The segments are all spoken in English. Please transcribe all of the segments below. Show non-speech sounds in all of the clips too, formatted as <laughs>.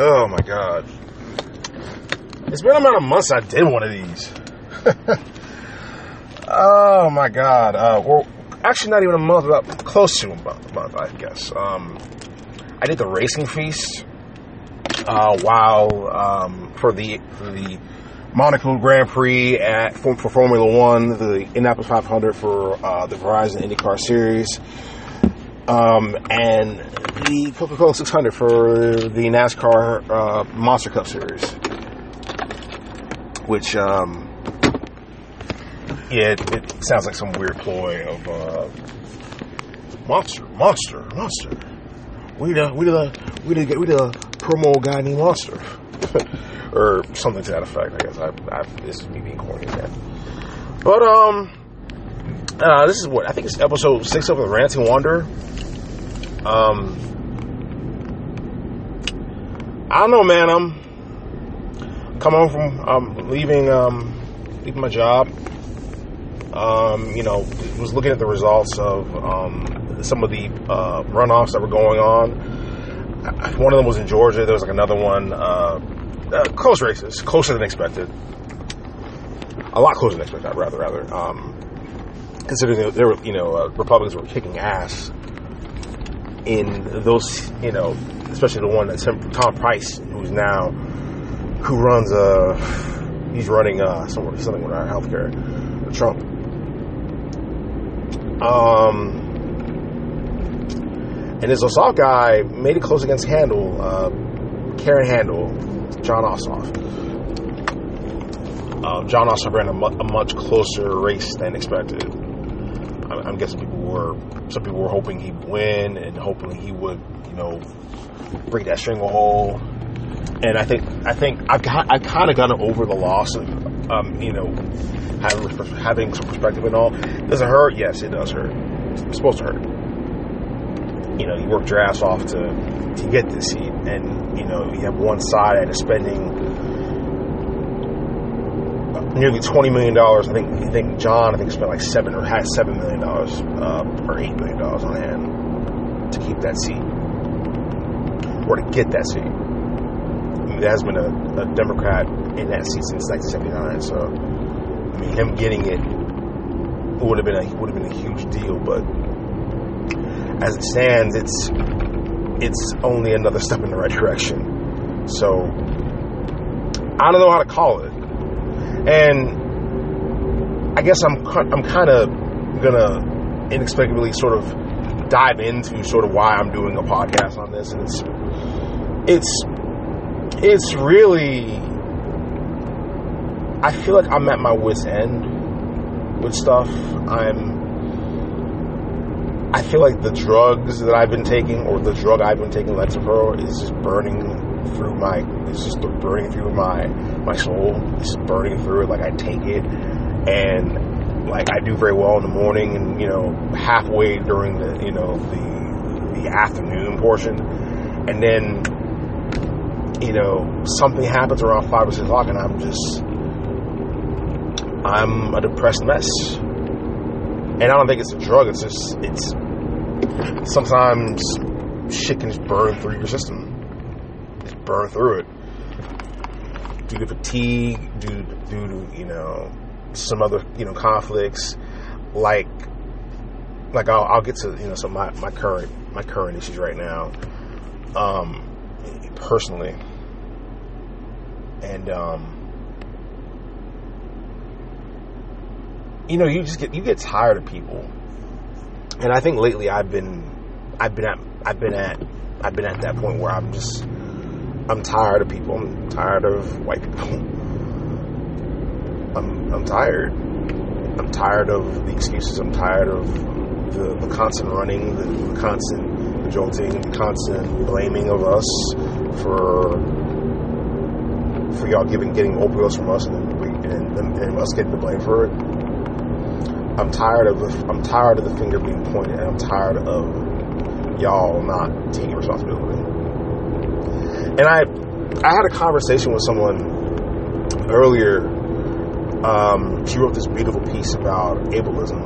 Oh my god. It's been about a month I did one of these. <laughs> oh my god. Uh, well, actually, not even a month, about close to a month, I guess. Um, I did the racing feast uh, while um, for the for the Monaco Grand Prix at for, for Formula One, the Indianapolis 500 for uh, the Verizon IndyCar Series, um, and the Coca-Cola 600 for the NASCAR uh, Monster Cup Series, which um, yeah, it, it, sounds like some weird ploy of uh, monster, monster, monster. We the we the we the we the promo guy named Monster. <laughs> or something to that effect. I guess I, I, this is me being corny again. But um, uh, this is what I think it's episode six of the Ranting Wanderer. Um, I don't know, man. I'm coming home from um, leaving um, leaving my job. Um, you know, was looking at the results of um, some of the uh, runoffs that were going on. One of them was in Georgia. There was like another one. Uh, uh, close races, closer than expected. A lot closer than expected, rather, rather. Um, considering there were, you know, uh, Republicans were kicking ass in those, you know, especially the one that's Tom Price, who's now, who runs, uh, he's running, uh, something, something with our healthcare, Trump. Um, and this Ossoff guy made it close against Handel, uh, Karen Handel, Jon Ossoff. Um, Jon Ossoff ran a, mu- a, much closer race than expected. I'm, guessing people were some people were hoping he'd win and hoping he would, you know, break that stranglehold. And I think I think I've got I've kind of gotten over the loss of, um, you know, having having some perspective and all. Does it hurt? Yes, it does hurt. It's supposed to hurt. You know, you worked your ass off to to get this seat, and you know you have one side is spending nearly twenty million dollars. I think I think Jon I think spent like seven or had seven million dollars uh, or eight million dollars on hand to keep that seat or to get that seat. I mean, there has been a, a Democrat in that seat since 1979, so I mean him getting it would have been a would have been a huge deal, but as it stands, it's it's only another step in the right direction. So I don't know how to call it, and I guess I'm I'm kind of gonna inexplicably sort of dive into sort of why I'm doing a podcast on this, and it's it's it's really I feel like I'm at my wits end with stuff. I'm I feel like the drugs that I've been taking, or the drug I've been taking, Lexapro, is just burning through my. It's just burning through my my soul. It's burning through it. Like I take it, and like I do very well in the morning, and you know halfway during the you know the the afternoon portion, and then you know something happens around five or six o'clock, and I'm just I'm a depressed mess and I don't think it's a drug. It's just it's sometimes shit can just burn through your system. Just burn through it. Due to fatigue, due due to you know some other you know conflicts, like like I'll, I'll get to you know some my, my current my current issues right now, um, personally, and um you know, you just get you get tired of people, and I think lately I've been I've been at I've been at I've been at that point where I'm just I'm tired of people. I'm tired of white people. I'm I'm tired. I'm tired of the excuses. I'm tired of the, the constant running, the, the constant jolting, the constant blaming of us for for y'all giving getting opioids from us and, and, and us getting the blame for it. I'm tired of the, I'm tired of the finger being pointed, and I'm tired of y'all not taking responsibility. And I I had a conversation with someone earlier. Um, she wrote this beautiful piece about ableism,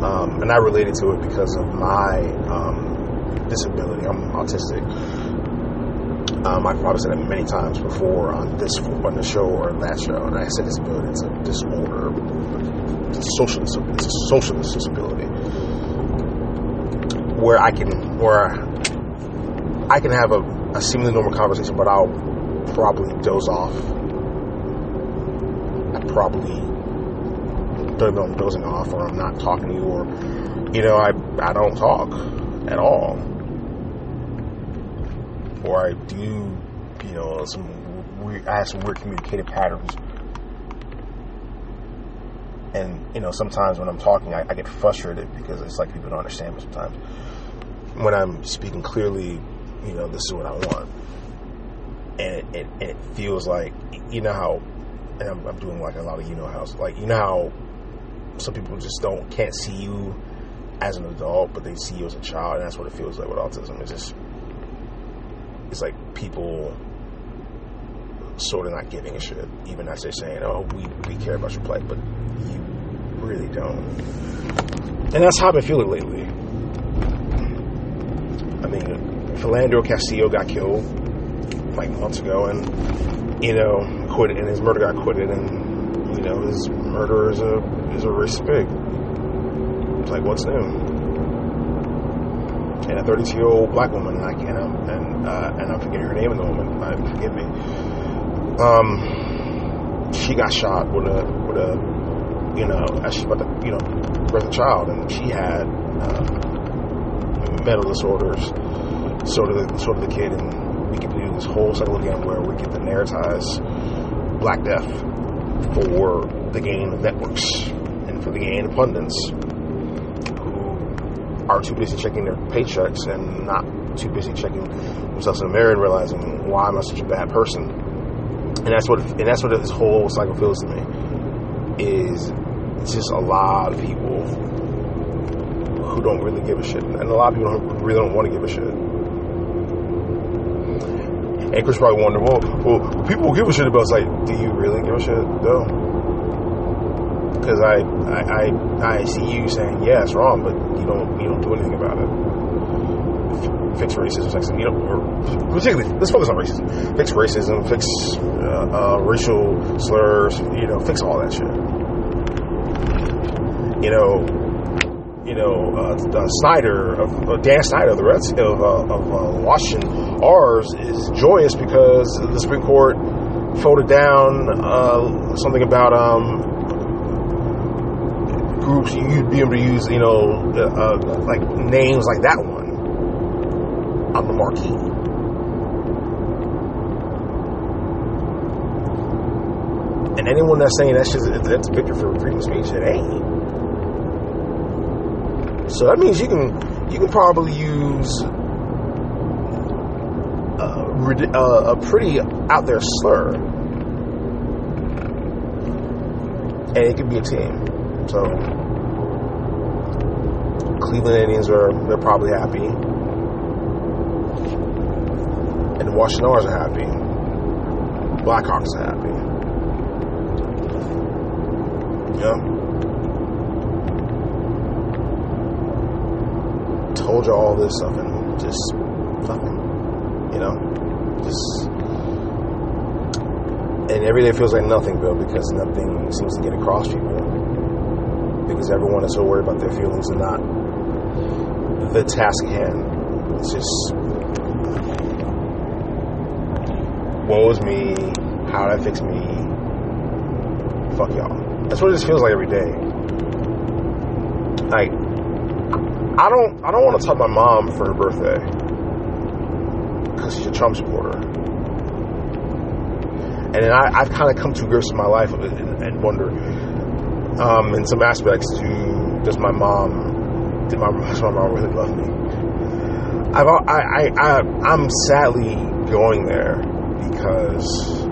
um, and I related to it because of my um, disability. I'm autistic, Um, I've probably said it many times before on this on the show or that show, and I said disability is a disorder. It's a socialist. It's a socialist disability where I can where I can have a, a seemingly normal conversation, but I'll probably doze off. I probably don't know I'm dozing off, or I'm not talking to you, or you know, I I don't talk at all or I do, you know, some weird, I have some weird communicative patterns. And, you know, sometimes when I'm talking, I, I, get frustrated because it's like people don't understand me sometimes. When I'm speaking clearly, you know, this is what I want. And it, it, it feels like, you know how, and I'm, I'm doing like a lot of, you know, how, like, you know how some people just don't, can't see you as an adult, but they see you as a child, and that's what it feels like with autism. It's just, it's like people sort of not giving a shit, even as they're saying, "Oh, we we care about your plight," but you really don't. And that's how I've been feeling lately. I mean, Philando Castile got killed like months ago, and you know, quit, and his murder got acquitted, and you know, his murder is a is a pig. It's like, what's new? and a 32 year old black woman, and I can't, and uh, and I'm forgetting her name in the moment. Uh, forgive me. Um, she got shot with a with a you know as she's about to you know birth a child, and she had uh, mental disorders. So did the, did the kid, and we to do this whole cycle again where we get to narratize Black Death for the of networks and for the of pundits who are too busy checking their paychecks and not too busy checking themselves in the mirror and realizing why am I such a bad person. And that's what and that's what this whole cycle feels to me. Is it's just a lot of people who don't really give a shit, and a lot of people don't, really don't want to give a shit. And Chris probably wonder, well, well, people give a shit about. It's like, do you really give a shit? No because I, I, I I see you saying yeah it's wrong, but you don't you don't do anything about it. Fix racism, sexism, you know, or particularly let's focus on racism. Fix racism, fix uh, uh, racial slurs, you know, fix all that shit. You know, you know, uh, uh, Snyder of uh, Dan Snyder, the Reds of, uh, of uh, Washington, ours is joyous because the Supreme Court voted down uh, something about um, groups you'd be able to use, you know, uh, like names like that one on the marquee. And anyone that's saying that's just that's a victory for freedom of speech, it ain't. So that means you can you can probably use a, a, a pretty out there slur, and it could be a team. So Cleveland Indians are they're probably happy. And the Washington Oilers are happy. Blackhawks are happy. Yeah. Told you all this stuff and just nothing. You know? Just and every day feels like nothing, Bill, because nothing seems to get across people. Because everyone is so worried about their feelings and not the task at hand. It's just, woe is me. How did I fix me? Fuck y'all. That's what it just feels like every day. Like, I don't, I don't want to tell my mom for her birthday because she's a Trump supporter. And then I, have kind of come to grips with my life and, and wonder, um, in some aspects, to does my mom did my, <laughs> does my mom really love me? I've, I, I, I, I'm sadly going there because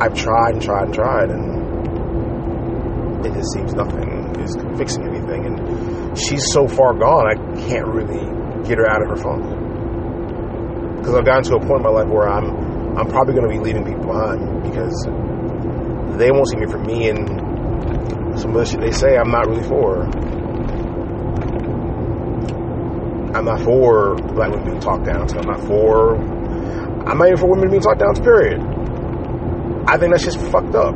I've tried and tried and tried, and it just seems nothing fixing anything. And she's so far gone, I can't really get her out of her funk. Because I've gotten to a point in my life where I'm, I'm probably going to be leaving people behind because they won't see me for me, and some of the shit they say I'm not really for. I'm not for black women being talked down to. I'm not for. I'm not even for women being talked down to. Period. I think that's just fucked up.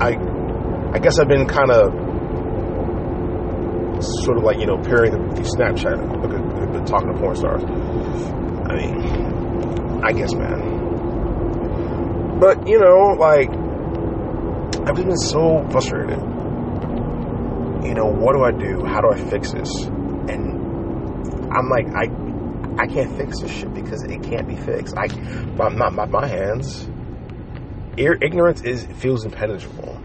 I, I guess I've been kind of, sort of like you know, peering through Snapchat, at, been talking to porn stars. I mean, I guess, man. But you know, like I've just been so frustrated. You know, what do I do? How do I fix this? And I'm like, I I can't fix this shit because it can't be fixed. I my, my, my hands. Ignorance is feels impenetrable.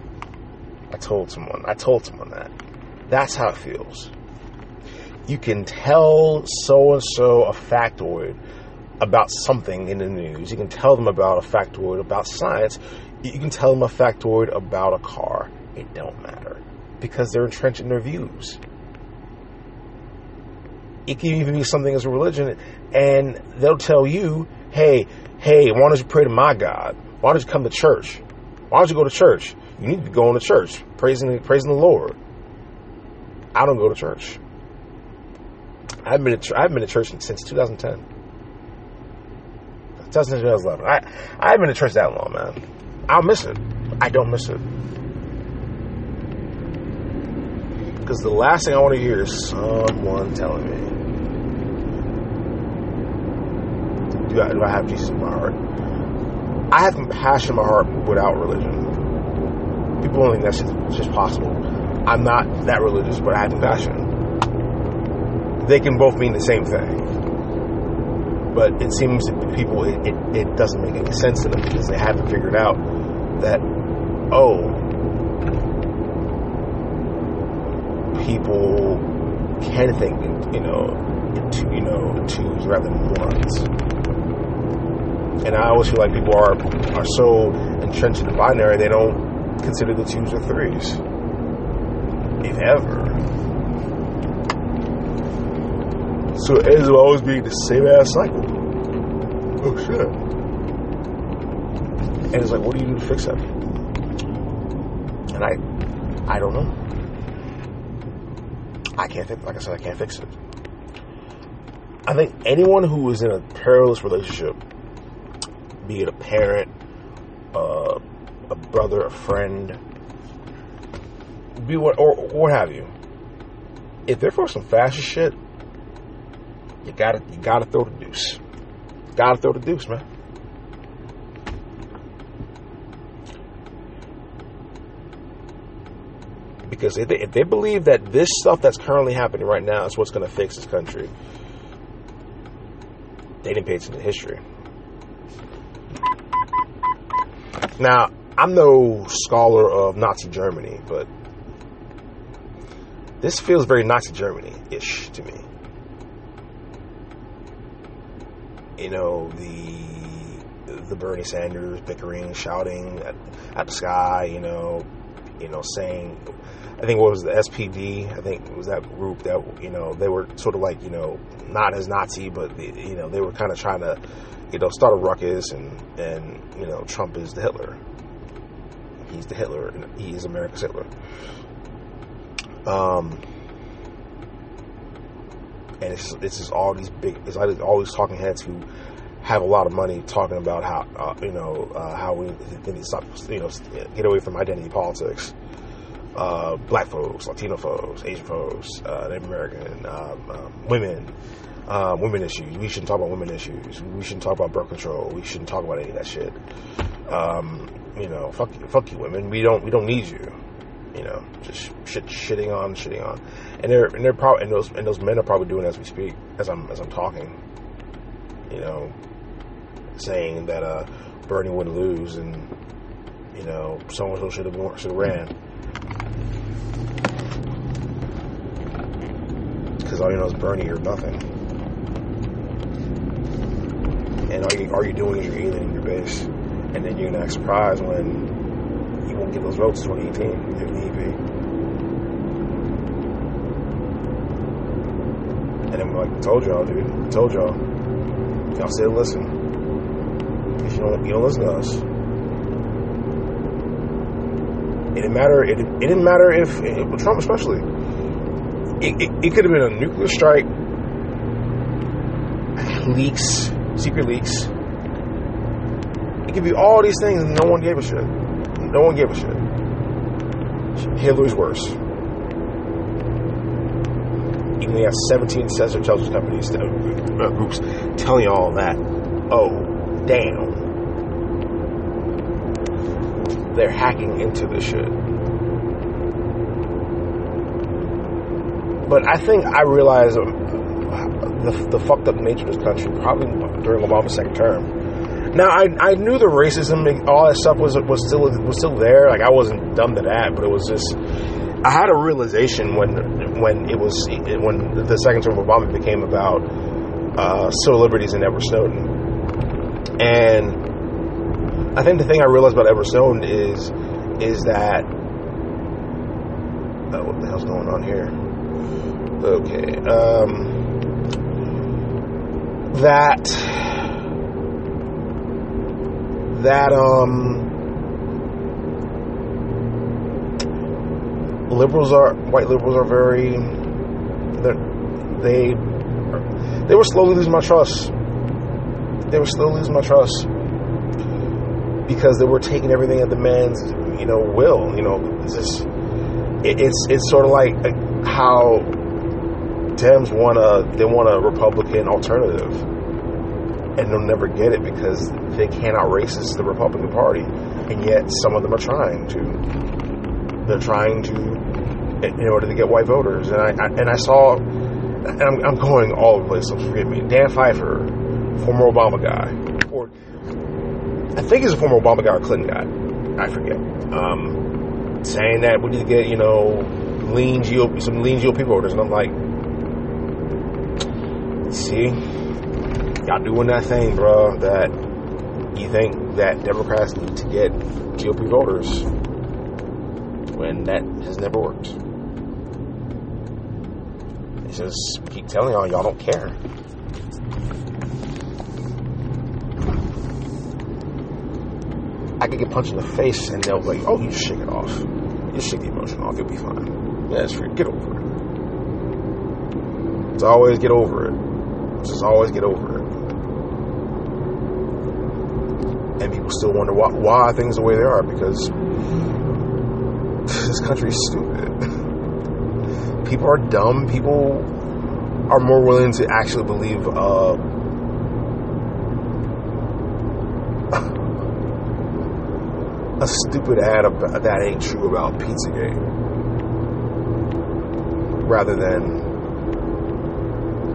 I told someone. I told someone that. That's how it feels. You can tell so and so a factoid about something in the news. You can tell them about a factoid about science. You can tell them a factoid about a car. It don't matter because they're entrenched in their views. It can even be something as a religion, and they'll tell you, "Hey, hey, why don't you pray to my God? Why don't you come to church? Why don't you go to church? You need to be going to church, praising praising the Lord." I don't go to church. I've been to, I've been to church since 2010. 2011. I I haven't been to church that long, man. I'll miss it. I don't miss it. Because the last thing I want to hear is someone telling me, do I, do I have Jesus in my heart? I have compassion in my heart without religion. People don't think that's just, just possible. I'm not that religious, but I have compassion. They can both mean the same thing but it seems that people it, it, it, doesn't make any sense to them because they haven't figured out that oh people can think in, you know two, you know twos rather than ones and I always feel like people are are so entrenched in the binary they don't consider the twos or threes if ever so it ends up always being the same ass cycle oh shit. And it's like, what do you do to fix that? And I, I don't know. I can't fix. Like I said, I can't fix it. I think anyone who is in a perilous relationship, be it a parent, uh, a brother, a friend, be what or, what have you, if they're for some fascist shit, you gotta you gotta throw the deuce. Gotta throw the deuce, man. Because if they, if they believe that this stuff that's currently happening right now is what's going to fix this country, they didn't pay attention to history. Now, I'm no scholar of Nazi Germany, but this feels very Nazi Germany ish to me. you know, the the Bernie Sanders bickering, shouting at, at the sky, you know, you know, saying, I think what was the SPD? I think it was that group that you know they were sort of like you know not as Nazi, but you know they were kind of trying to you know start a ruckus, and and you know Trump is the Hitler. He's the Hitler, and he is America's Hitler. Um, and it's it's just all these big it's like all these talking heads who have a lot of money talking about how uh, you know uh, how we need to stop you know get away from identity politics. Uh, black folks, Latino folks, Asian folks, uh, Native American, um, um, women, um, women issues. We shouldn't talk about women issues. We shouldn't talk about birth control. We shouldn't talk about any of that shit. Um, you know, fuck you, fuck you, women. We don't, we don't need you you know, just shit, shitting on, shitting on, and they're and they're probably and those and those men are probably doing as we speak, as I'm as I'm talking, you know, saying that uh, Bernie would lose and you know so and should have should have ran because all you know is Bernie or nothing, and all you all you're doing is you're alienating your base, and then you're gonna act surprised when you won't get those votes in 2018 if need be. And I'm like, told y'all, dude. Told y'all. Y'all still listen. You don't, listen to us. It didn't matter. It, it didn't matter if it, Trump, especially. It, it, it could have been a nuclear strike, leaks, secret leaks. It could be all these things, and no one gave a shit. No one gave a shit. Hillary's worse. Even they have 17 sensor intelligence companies, uh, groups telling you all that. Oh, damn. They're hacking into the shit. But I think I realized the, the fucked up nature of this country probably during Obama's second term. Now I, I knew the racism and all that stuff was was still was still there. Like I wasn't dumb to that, but it was just I had a realization when when it was when the second term of Obama became about uh, civil liberties and Edward Snowden, and I think the thing I realized about Snowden is is that oh, what the hell's going on here? Okay, um, that that um liberals are white liberals are very they they were slowly losing my trust. They were slowly losing my trust because they were taking everything at the man's you know will. You know, it's just, it, it's it's sort of like how Dems want a they want a Republican alternative, and they'll never get it because they cannot racist the Republican Party, and yet some of them are trying to. They're trying to in order to get white voters. And I, I and I saw, and I'm, I'm, going all over the place. So forgive me. Dan Pfeiffer, former Obama guy, I think he's a former Obama guy or Clinton guy. I forget. Um, saying that we need to get you know lean GOP, some lean GOP voters, and I'm like, see, y'all doing that thing, bro. That you think that Democrats need to get GOP voters when that has never worked just keep telling y'all y'all don't care. I could get punched in the face and they'll be like, oh, you shake it off. You shake the emotion off, you'll be fine. Yeah, it's free. Get over it. It's always get over it. Just always get over it. And people still wonder why, why things the way they are because <laughs> this country is stupid. <laughs> people are dumb. People are more willing to actually believe uh, <laughs> a stupid ad about, that ain't true about Pizzagate rather than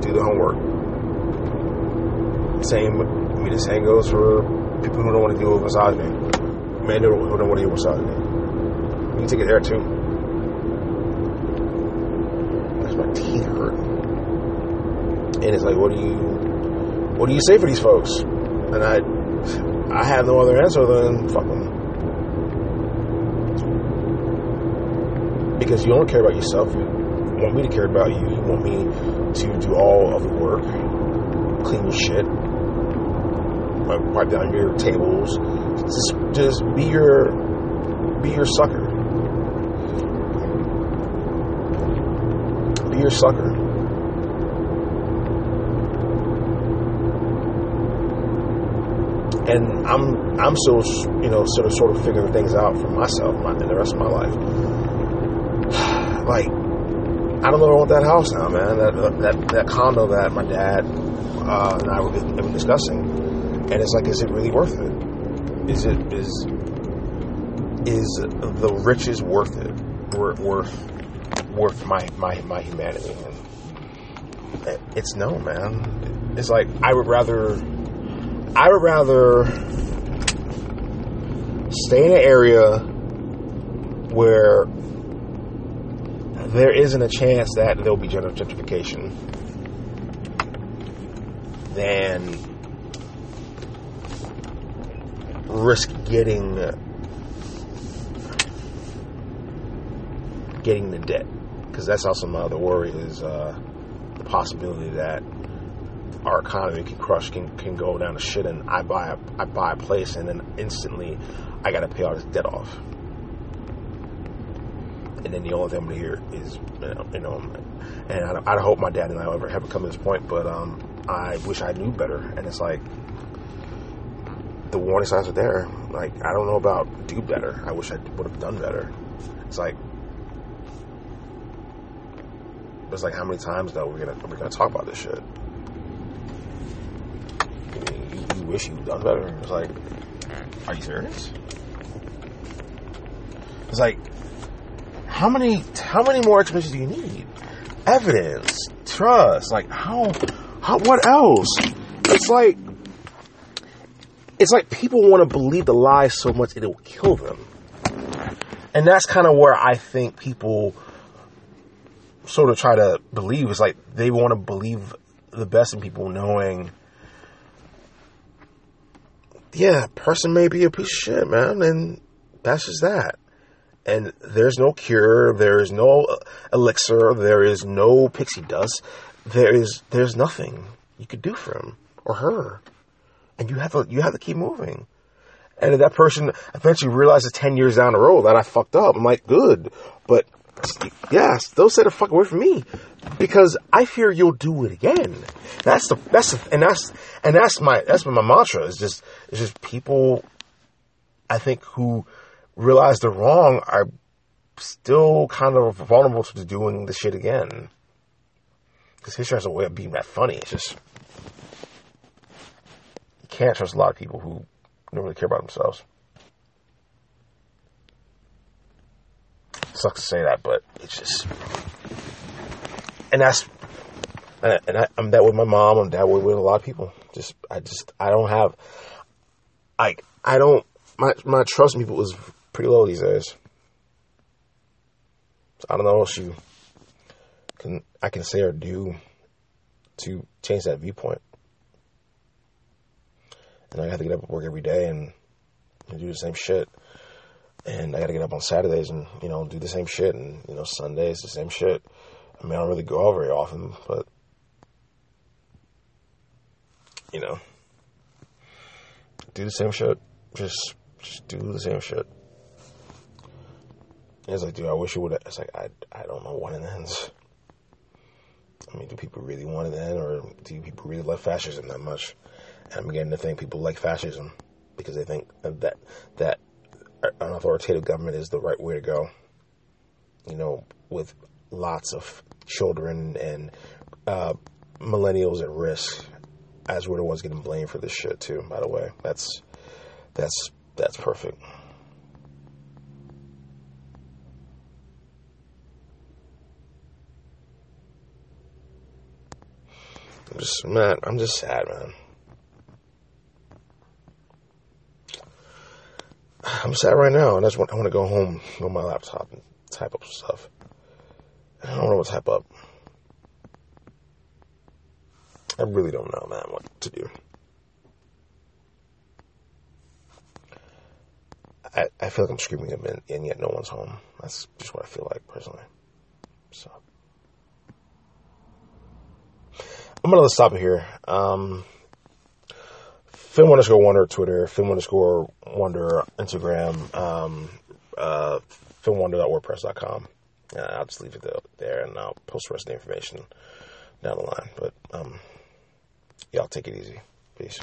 do the homework. Same, I mean, the same goes for people who don't want to deal with misogyny. Men who don't want to deal with misogyny. You can take it there too. That's my teeth hurt. And it's like, what do you, what do you say for these folks? And I, I have no other answer than fuck them. Because you don't care about yourself. You want me to care about you. You want me to do all of the work, clean your shit, wipe down your tables. Just, just be your, be your sucker. Be your sucker. And I'm I'm still you know sort of sort of figuring things out for myself my, in the rest of my life. Like I don't know about that house now, man. That that that condo that my dad uh, and I have been discussing, and it's like, is it really worth it? Is it is is the riches worth it? Worth worth my my my humanity. And it's no, man. It's like I would rather I would rather stay in an area where there isn't a chance that there'll be gentrification than risk getting getting the debt because that's also my other worry is uh, the possibility that our economy can crush, can, can go down to shit, and I buy a, I buy a place, and then instantly I got to pay all this debt off. And then the only thing I'm gonna hear is, you know, and I, I hope my dad and I ever have come to this point, but um, I wish I knew better. And it's like the warning signs are there. Like I don't know about do better. I wish I would have done better. It's like it's like how many times though we're gonna we're gonna talk about this shit. You, you wish you'd done better. It's like, are you serious? It's like, how many how many more explanations do you need? Evidence, trust, like how how what else? It's like it's like people want to believe the lie so much it'll kill them. And that's kind of where I think people sort of try to believe is like they want to believe the best in people knowing yeah, person may be a piece of shit, man, and that's just that and there's no cure, there is no uh, elixir, there is no pixie dust, there is there's nothing you could do for him or her, and you have to you have to keep moving. And that person eventually realizes ten years down the road that I fucked up. I'm like, good, but yes, those stay the fuck away from me because I fear you'll do it again. That's the that's the, and that's and that's my that's my mantra. Is just it's just people. I think who realize they're wrong are still kind of vulnerable to doing the shit again. Because history has a way of being that funny. It's just you can't trust a lot of people who don't really care about themselves. Sucks to say that, but it's just, and that's, and, I, am that with my mom. I'm that way with a lot of people. Just, I just, I don't have, I, I don't. My my trust in people is pretty low these days. So I don't know what you can I can say or do to change that viewpoint. And I have to get up at work every day and, and do the same shit. And I got to get up on Saturdays and you know do the same shit, and you know Sundays the same shit. I mean I don't really go out very often, but you know do the same shit. Just just do the same shit. It's like, dude, I wish it would. It's like, I, I don't know what it ends. I mean, do people really want it end, or do people really love fascism that much? And I'm beginning to think people like fascism because they think that that an authoritative government is the right way to go. You know, with lots of children and uh, millennials at risk, as we're the ones getting blamed for this shit too. By the way, that's that's that's perfect. I'm just man, I'm just sad, man. I'm sad right now, and that's want I want to go home on my laptop and type up stuff. I don't know what to type up. I really don't know, man, what to do. I, I feel like I'm screaming and, and yet no one's home. That's just what I feel like personally. So. I'm gonna stop it here. Um, film underscore wonder Twitter, film underscore wonder Instagram, um, uh, filmwonder.wordpress.com. Uh, I'll just leave it there and I'll post the rest of the information down the line. But um, y'all take it easy. Peace.